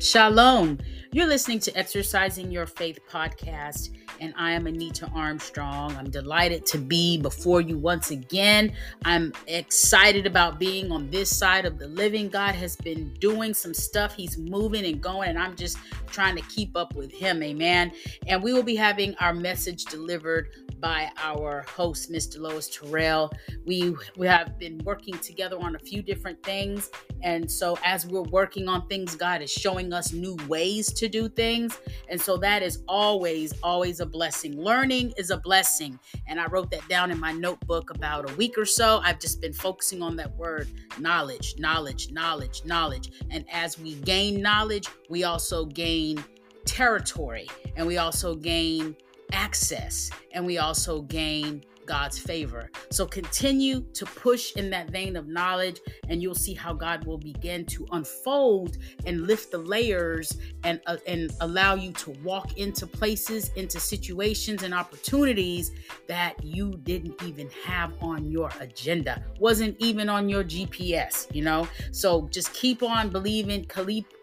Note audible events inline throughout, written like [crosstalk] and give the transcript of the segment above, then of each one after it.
Shalom. You're listening to Exercising Your Faith podcast, and I am Anita Armstrong. I'm delighted to be before you once again. I'm excited about being on this side of the living. God has been doing some stuff, He's moving and going, and I'm just trying to keep up with Him. Amen. And we will be having our message delivered by our host, Mr. Lois Terrell. We we have been working together on a few different things, and so as we're working on things, God is showing us new ways to do things, and so that is always always a blessing. Learning is a blessing, and I wrote that down in my notebook about a week or so. I've just been focusing on that word knowledge, knowledge, knowledge, knowledge, and as we gain knowledge, we also gain territory and we also gain access and we also gain God's favor. So continue to push in that vein of knowledge, and you'll see how God will begin to unfold and lift the layers and uh, and allow you to walk into places, into situations and opportunities that you didn't even have on your agenda, wasn't even on your GPS. You know, so just keep on believing,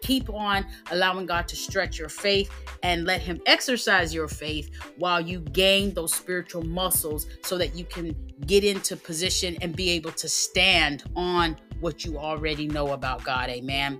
keep on allowing God to stretch your faith and let Him exercise your faith while you gain those spiritual muscles. So that you can get into position and be able to stand on what you already know about God. Amen.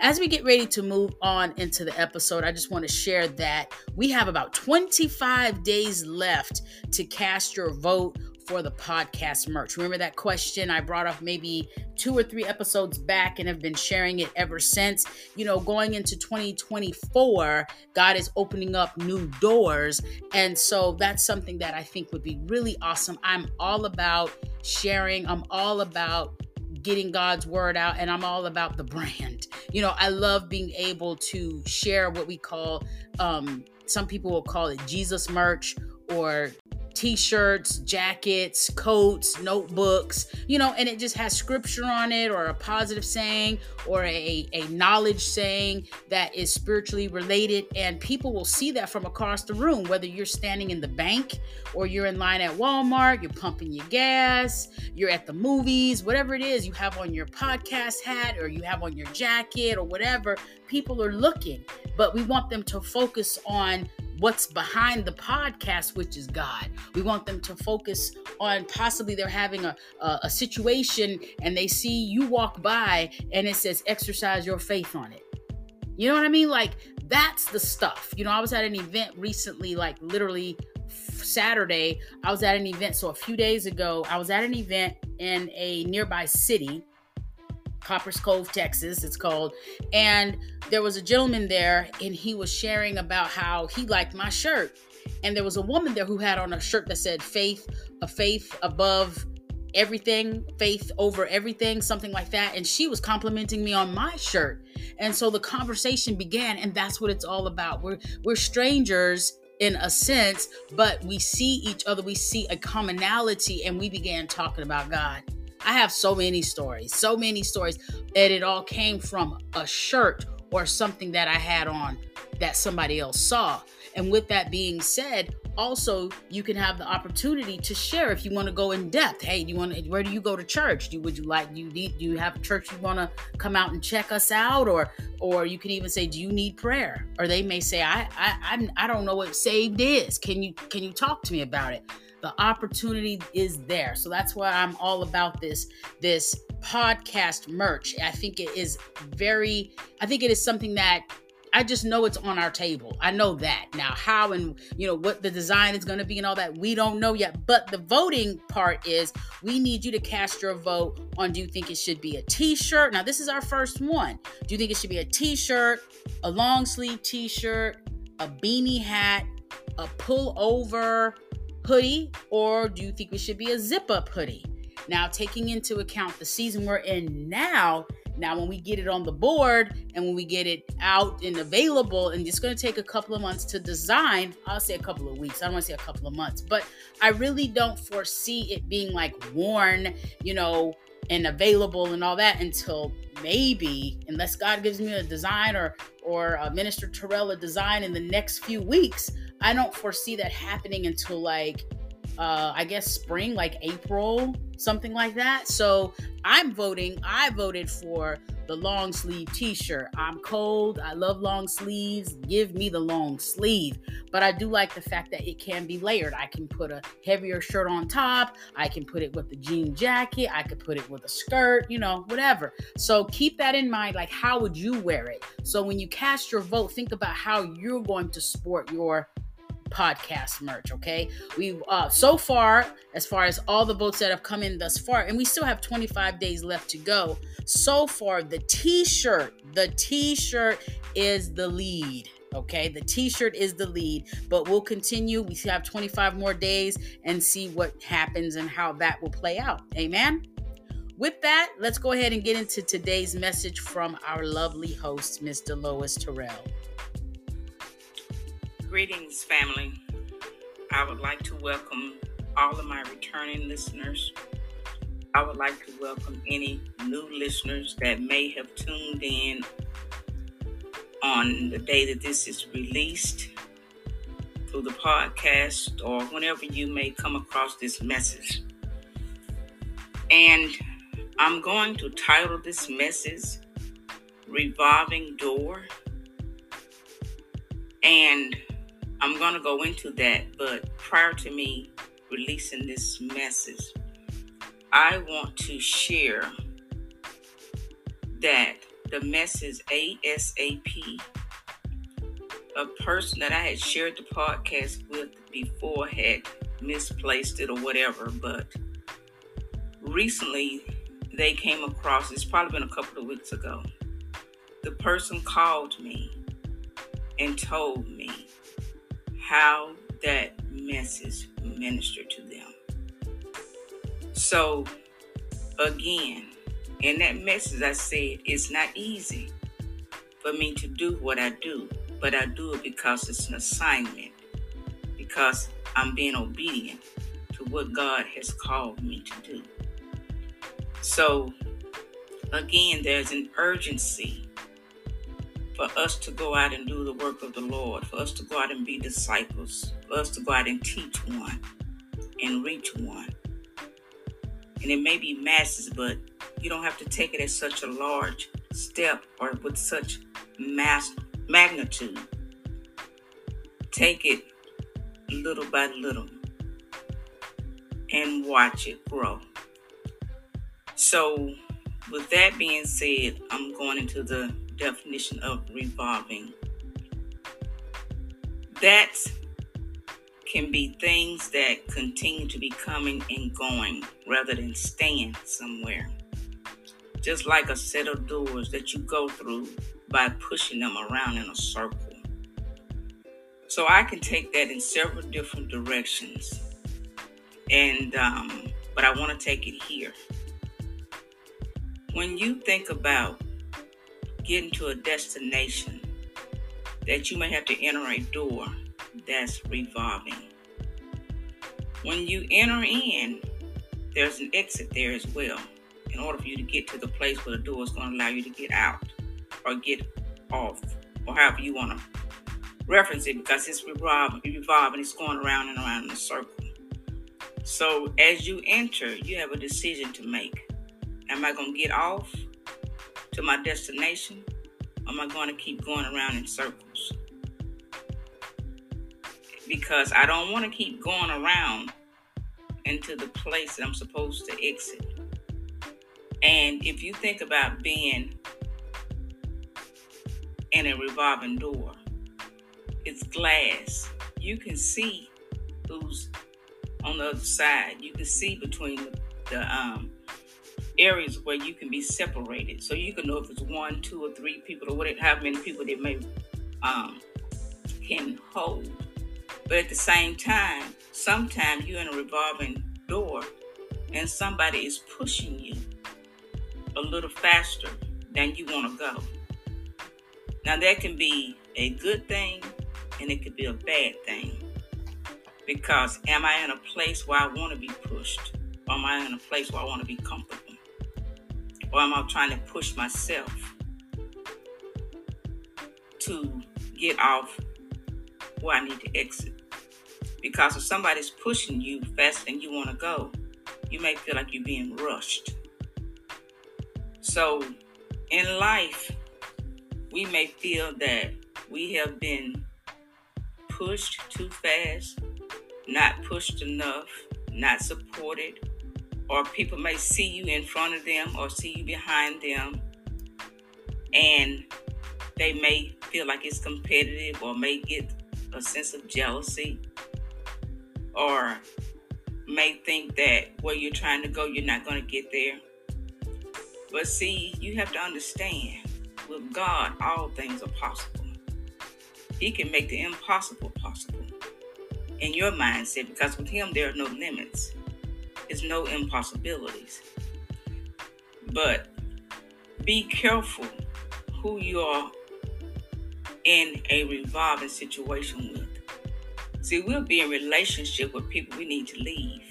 As we get ready to move on into the episode, I just want to share that we have about 25 days left to cast your vote for the podcast merch. Remember that question I brought up maybe two or three episodes back and have been sharing it ever since. You know, going into 2024, God is opening up new doors. And so that's something that I think would be really awesome. I'm all about sharing, I'm all about getting God's word out, and I'm all about the brand. You know, I love being able to share what we call, um, some people will call it Jesus merch or t-shirts jackets coats notebooks you know and it just has scripture on it or a positive saying or a, a knowledge saying that is spiritually related. And people will see that from across the room whether you're standing in the bank or you're in line at walmart you're pumping your gas you're at the movies whatever it is you have on your podcast hat or you have on your jacket or whatever people are looking. But we want them to focus on what's behind the podcast, which is God. We want them to focus on possibly they're having a, a, a situation and they see you walk by and it says exercise your faith on it. You know what I mean? Like that's the stuff. You know, I was at an event recently, like literally Saturday. I was at an event. So a few days ago, I was at an event in a nearby city Copperas Cove, Texas, it's called. And there was a gentleman there, and he was sharing about how he liked my shirt. And there was a woman there who had on a shirt that said faith, a faith above everything, faith over everything, something like that. And she was complimenting me on my shirt. And so the conversation began, and that's what it's all about. We're we're strangers in a sense, but we see each other, we see a commonality, and we began talking about God. I have so many stories, so many stories. And it all came from a shirt or something that I had on that somebody else saw. And with that being said, also you can have the opportunity to share if you want to go in depth. Hey, do you want to, where do you go to church? Do would you like do you need do you have a church you want to come out and check us out or or you can even say do you need prayer? Or they may say I I I'm, I don't know what saved is. Can you can you talk to me about it? The opportunity is there so that's why i'm all about this this podcast merch i think it is very i think it is something that I just know it's on our table. I know that. Now, how and you know what the design is going to be and all that, we don't know yet. But the voting part is we need you to cast your vote on do you think it should be a t-shirt? Now, this is our first one. Do you think it should be a t-shirt, a long sleeve t-shirt, a beanie hat, a pull over hoodie, or do you think we should be a zip up hoodie? Now, taking into account the season we're in now, now when we get it on the board and when we get it out and available, and it's going to take a couple of months to design, I'll say a couple of weeks. I don't want to say a couple of months, but I really don't foresee it being like worn, you know, and available and all that until maybe, unless God gives me a design or or uh, Minister Terrell a design in the next few weeks. I don't foresee that happening until like uh, I guess spring, like April, something like that. So I'm voting. I voted for the long sleeve t-shirt. I'm cold. I love long sleeves. Give me the long sleeve. But I do like the fact that it can be layered. I can put a heavier shirt on top. I can put it with the jean jacket. I could put it with a skirt, you know, whatever. So keep that in mind. Like, how would you wear it? So when you cast your vote, think about how you're going to sport your podcast merch. Okay, we've uh, so far as far as all the votes that have come in thus far, and we still have 25 days left to go. So far, the T-shirt, the T-shirt is the lead. Okay, the t shirt is the lead, but we'll continue. We have 25 more days and see what happens and how that will play out. Amen. With that, let's go ahead and get into today's message from our lovely host, Mr. Deloise Terrell. Greetings, family. I would like to welcome all of my returning listeners. I would like to welcome any new listeners that may have tuned in on the day that this is released through the podcast or whenever you may come across this message. And I'm going to title this message Revolving Door. And I'm going to go into that, but prior to me releasing this message, I want to share that the message ASAP, a person that I had shared the podcast with before had misplaced it or whatever, but recently they came across, it's probably been a couple of weeks ago. The person called me and told how that message ministered to them. So, again, in that message, I said it's not easy for me to do what I do, but I do it because it's an assignment, because I'm being obedient to what God has called me to do. So, again, there's an urgency for us to go out and do the work of the Lord, for us to go out and be disciples, for us to go out and teach one and reach one. And it may be masses, but you don't have to take it as such a large step or with such mass magnitude. Take it little by little and watch it grow. So, with that being said, I'm going into the definition of revolving. That can be things that continue to be coming and going rather than staying somewhere. Just like a set of doors that you go through by pushing them around in a circle. So I can take that in several different directions. And, um, but I want to take it here. When you think about getting to a destination that you may have to enter a door that's revolving. When you enter in, there's an exit there as well in order for you to get to the place where the door is going to allow you to get out or get off or however you want to reference it because it's revolving, revolving it's going around and around in a circle. So as you enter, you have a decision to make. Am I going to get off to my destination? Am I going to keep going around in circles? Because I don't want to keep going around into the place that I'm supposed to exit. And if you think about being in a revolving door, it's glass. You can see who's on the other side. You can see between the, the um, areas where you can be separated. So you can know if it's one, two, or three people, or whatever, how many people they may um, can hold. But at the same time, sometimes you're in a revolving door and somebody is pushing you a little faster than you want to go. Now, that can be a good thing and it could be a bad thing. Because am I in a place where I want to be pushed? Or am I in a place where I want to be comfortable? Or am I trying to push myself to get off where I need to exit? Because if somebody's pushing you faster than you want to go, you may feel like you're being rushed. So in life, we may feel that we have been pushed too fast, not pushed enough, not supported, or people may see you in front of them or see you behind them, and they may feel like it's competitive or may get a sense of jealousy or may think that where you're trying to go, you're not going to get there. But see, you have to understand with God, all things are possible. He can make the impossible possible in your mindset because with Him, there are no limits, there's no impossibilities. But be careful who you are in a revolving situation with. See, we'll be in relationship with people we need to leave,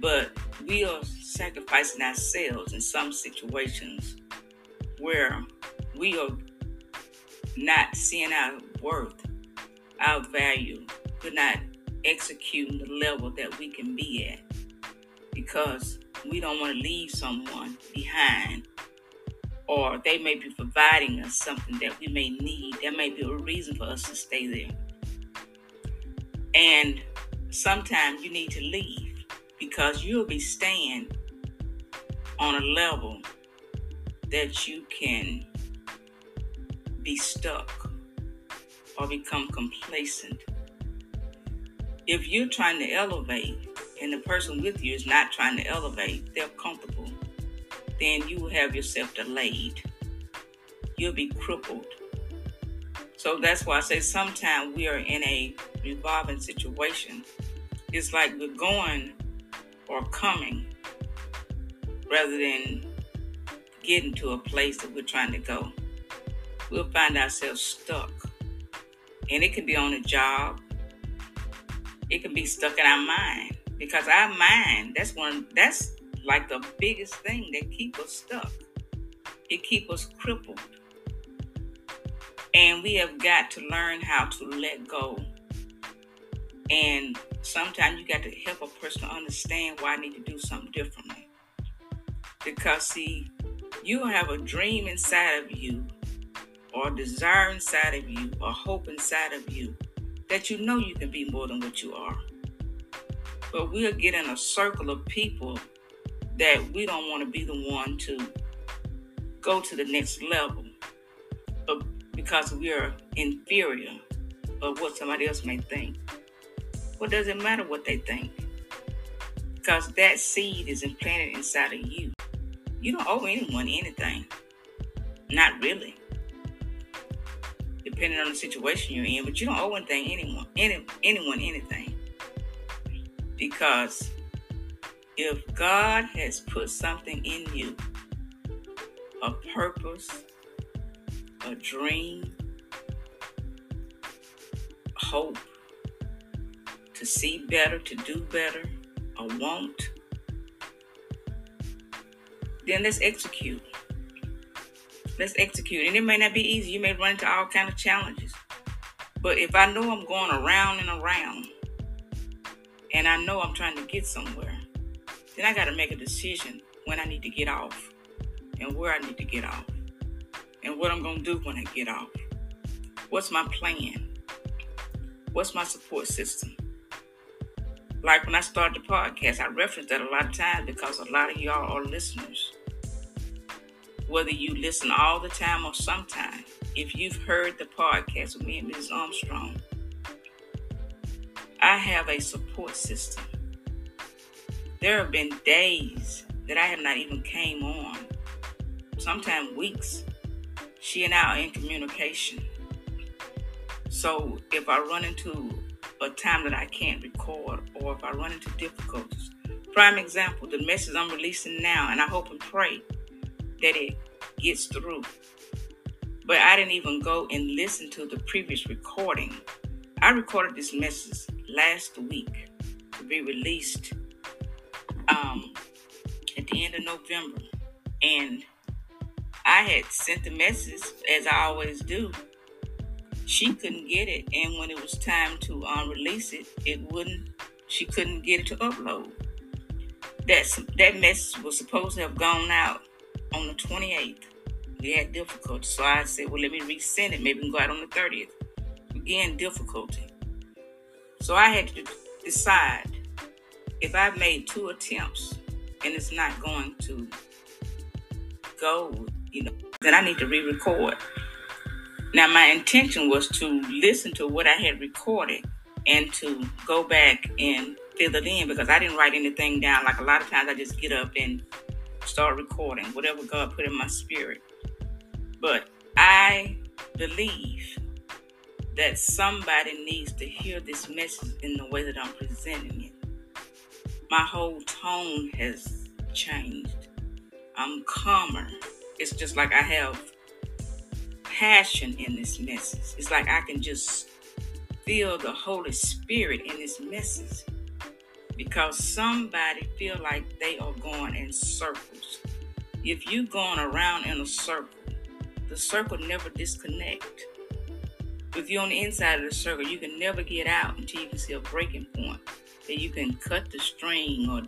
but we are sacrificing ourselves in some situations where we are not seeing our worth, our value, we're not executing the level that we can be at because we don't want to leave someone behind or they may be providing us something that we may need. There may be a reason for us to stay there. And sometimes you need to leave because you'll be staying on a level that you can be stuck or become complacent. If you're trying to elevate and the person with you is not trying to elevate, they're comfortable, then you will have yourself delayed. You'll be crippled. So that's why I say sometimes we are in a revolving situation. It's like we're going or coming rather than getting to a place that we're trying to go we'll find ourselves stuck. And it can be on a job. It can be stuck in our mind. Because our mind, that's one that's like the biggest thing that keep us stuck. It keep us crippled. And we have got to learn how to let go. And sometimes you got to help a person understand why I need to do something differently. Because see, you have a dream inside of you or a desire inside of you or hope inside of you that you know you can be more than what you are. But we'll get in a circle of people that we don't want to be the one to go to the next level because we are inferior of what somebody else may think. What does it matter what they think? Because that seed is implanted inside of you. You don't owe anyone anything. Not really depending on the situation you're in, but you don't owe anything anyone, any, anyone anything. Because if God has put something in you, a purpose, a dream, hope, to see better, to do better, a want, then let's execute let's execute. And it may not be easy. You may run into all kind of challenges. But if I know I'm going around and around, and I know I'm trying to get somewhere, then I got to make a decision when I need to get off, and where I need to get off, and what I'm going to do when I get off. What's my plan? What's my support system? Like when I started the podcast, I referenced that a lot of times because a lot of y'all are listeners whether you listen all the time or sometime, if you've heard the podcast with me and Mrs. Armstrong, I have a support system. There have been days that I have not even came on, sometimes weeks. She and I are in communication. So if I run into a time that I can't record or if I run into difficulties, prime example, the message I'm releasing now, and I hope and pray that it gets through. But I didn't even go and listen to the previous recording. I recorded this message last week to be released um, at the end of November. And I had sent the message, as I always do, she couldn't get it, and when it was time to um, release it, it wouldn't. She couldn't get it to upload. That that message was supposed to have gone out on the 28th. We had difficulty, so I said, "Well, let me resend it. Maybe we can go out on the 30th." Again, difficulty. So I had to decide if I've made two attempts and it's not going to go, you know, then I need to re-record. Now, my intention was to listen to what I had recorded and to go back and fill it in because I didn't write anything down. Like a lot of times, I just get up and start recording whatever God put in my spirit. But I believe that somebody needs to hear this message in the way that I'm presenting it. My whole tone has changed. I'm calmer. It's just like I have passion in this message. It's like I can just feel the Holy Spirit in this message because somebody feel like they are going in circles. If you're going around in a circle, the circle never disconnect. If you're on the inside of the circle, you can never get out until you can see a breaking point that you can cut the string or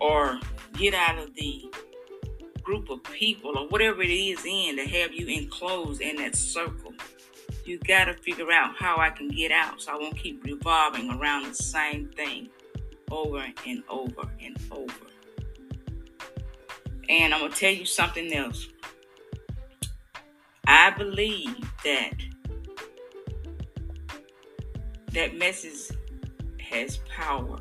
or get out of the group of people or whatever it is in to have you enclosed in that circle. You got to figure out how I can get out so I won't keep revolving around the same thing over and over and over. And I'm going to tell you something else. I believe that that message has power.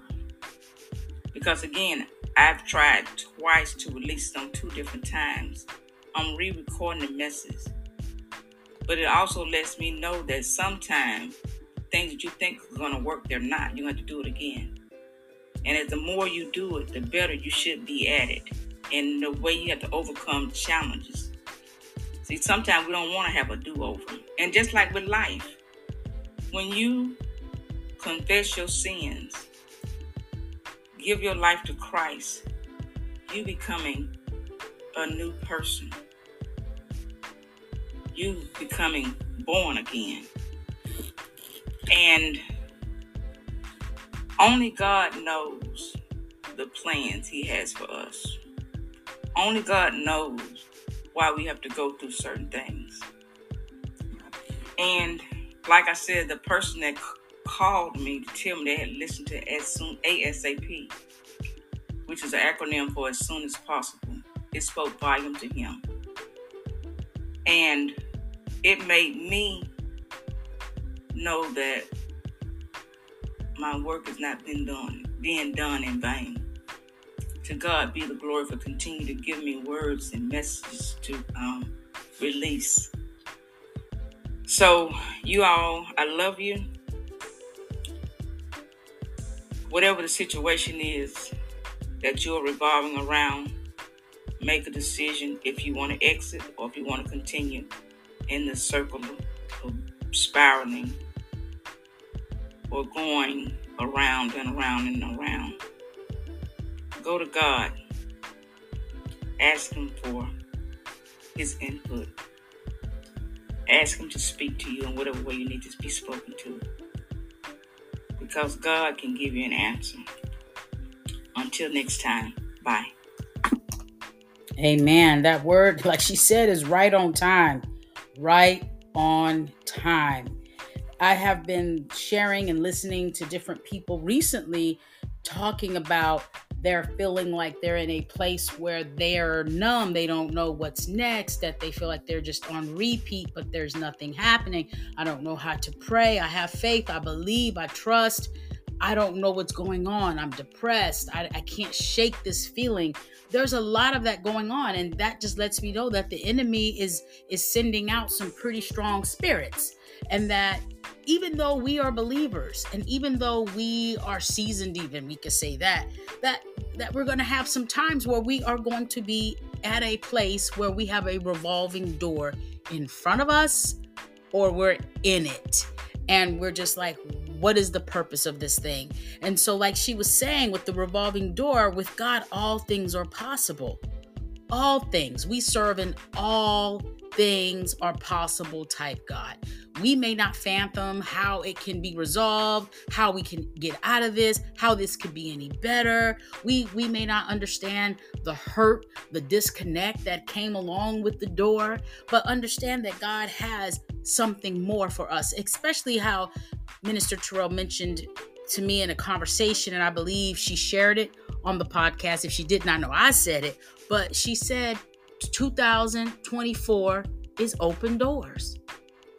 Because again, I've tried twice to release them two different times. I'm re recording the message. But it also lets me know that sometimes things that you think are going to work, they're not. You have to do it again. And as the more you do it, the better you should be at it. And the way you have to overcome challenges. See, sometimes we don't want to have a do over. And just like with life, when you confess your sins, give your life to Christ, you becoming a new person. You becoming born again. And only God knows the plans He has for us. Only God knows why we have to go through certain things. And like I said, the person that called me to tell me they had listened to as soon ASAP, which is an acronym for as soon as possible. It spoke volume to him. And it made me know that my work has not been done, being done in vain. To God be the glory for continuing to give me words and messages to um, release. So, you all, I love you whatever the situation is that you're revolving around, make a decision if you want to exit or if you want to continue in the circle of spiraling or going around and around and around. Go to God. Ask Him for His input. Ask Him to speak to you in whatever way you need to be spoken to because God can give you an answer. Until next time, bye. Amen. That word, [laughs] like she said, is right on time. Right on time. I have been sharing and listening to different people recently talking about they're feeling like they're in a place where they're numb. They don't know what's next, that they feel like they're just on repeat, but there's nothing happening. I don't know how to pray. I have faith. I believe. I trust. I don't know what's going on. I'm depressed. I, I can't shake this feeling. There's a lot of that going on, and that just lets me know that the enemy is is sending out some pretty strong spirits, and that even though we are believers and even though we are seasoned even we could say that that that we're going to have some times where we are going to be at a place where we have a revolving door in front of us or we're in it. And we're just like what is the purpose of this thing? And so like she was saying with the revolving door with god all things are possible. All things. We serve an all things are possible type god we may not fathom how it can be resolved, how we can get out of this, how this could be any better. We we may not understand the hurt, the disconnect that came along with the door, but understand that God has something more for us, especially how Minister Terrell mentioned to me in a conversation, and I believe she shared it on the podcast. If she did not know, I said it, but she said 2024 is open doors.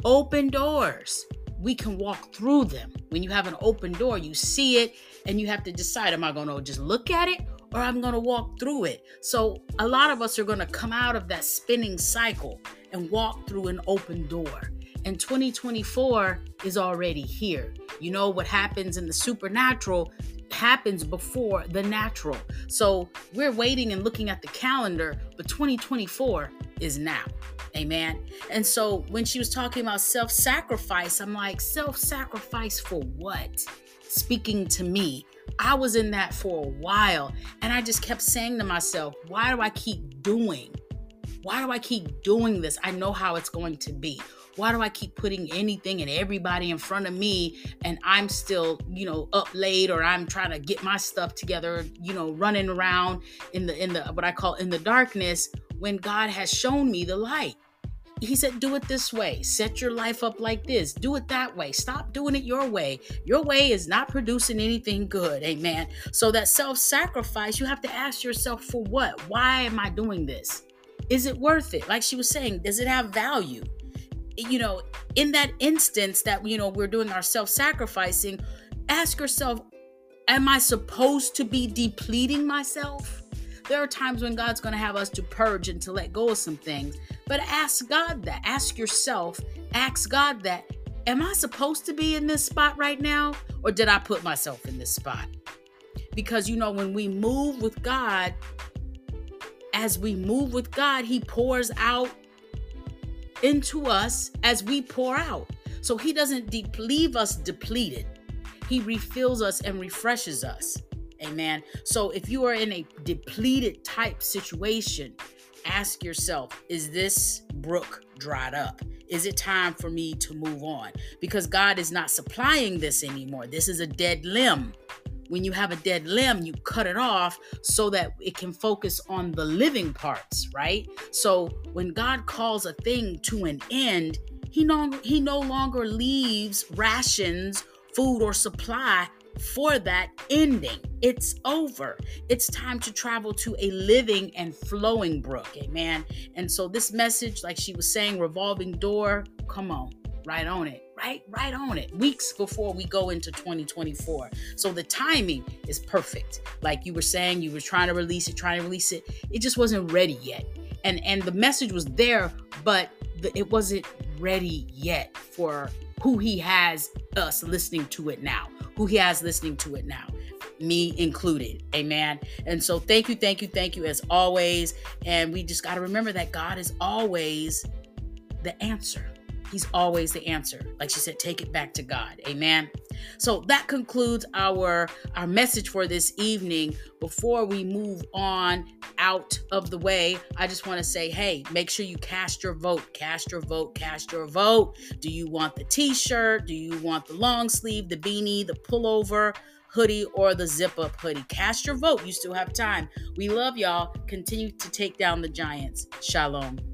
Open doors. We can walk through them. When you have an open door, you see it and you have to decide am I going to just look at it or I'm going to walk through it? So, a lot of us are going to come out of that spinning cycle and walk through an open door. And 2024 is already here. You know what happens in the supernatural happens before the natural. So we're waiting and looking at the calendar, but 2024 is now. Amen. And so when she was talking about self sacrifice, I'm like, self sacrifice for what? Speaking to me. I was in that for a while. And I just kept saying to myself, why do I keep doing? Why do I keep doing this? I know how it's going to be. Why do I keep putting anything and everybody in front of me and I'm still, you know, up late or I'm trying to get my stuff together, you know, running around in the in the what I call in the darkness when God has shown me the light. He said, Do it this way. Set your life up like this. Do it that way. Stop doing it your way. Your way is not producing anything good. Amen. So, that self sacrifice, you have to ask yourself, For what? Why am I doing this? Is it worth it? Like she was saying, does it have value? You know, in that instance that, you know, we're doing our self sacrificing, ask yourself, Am I supposed to be depleting myself? There are times when God's going to have us to purge and to let go of some things. But ask God that. Ask yourself, ask God that. Am I supposed to be in this spot right now? Or did I put myself in this spot? Because, you know, when we move with God, as we move with God, He pours out into us as we pour out. So He doesn't de- leave us depleted, He refills us and refreshes us. Amen. So if you are in a depleted type situation, ask yourself is this brook dried up? Is it time for me to move on? Because God is not supplying this anymore. This is a dead limb. When you have a dead limb, you cut it off so that it can focus on the living parts, right? So when God calls a thing to an end, he no, he no longer leaves rations, food, or supply for that ending. It's over. It's time to travel to a living and flowing brook. Amen. And so, this message, like she was saying, revolving door, come on, right on it. Right, right on it. Weeks before we go into 2024. So the timing is perfect. Like you were saying, you were trying to release it, trying to release it. It just wasn't ready yet. And and the message was there, but it wasn't ready yet for who he has us listening to it now who he has listening to it now me included. Amen. And so thank you, thank you, thank you as always. And we just got to remember that God is always the answer. He's always the answer. Like she said, take it back to God. Amen. So that concludes our our message for this evening. Before we move on out of the way, I just want to say, hey, make sure you cast your vote. Cast your vote. Cast your vote. Do you want the t-shirt? Do you want the long sleeve, the beanie, the pullover? hoodie or the zip up hoodie. Cast your vote. You still have time. We love y'all. Continue to take down the giants. Shalom.